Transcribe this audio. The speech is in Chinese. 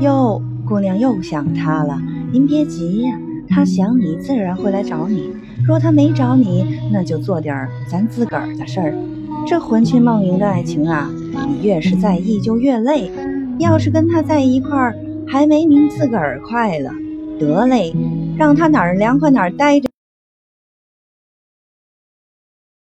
哟，姑娘又想他了，您别急呀，他想你自然会来找你。若他没找你，那就做点咱自个儿的事儿。这魂牵梦萦的爱情啊，你越是在意就越累。要是跟他在一块儿，还没您自个儿快乐。得嘞，让他哪儿凉快哪儿待着。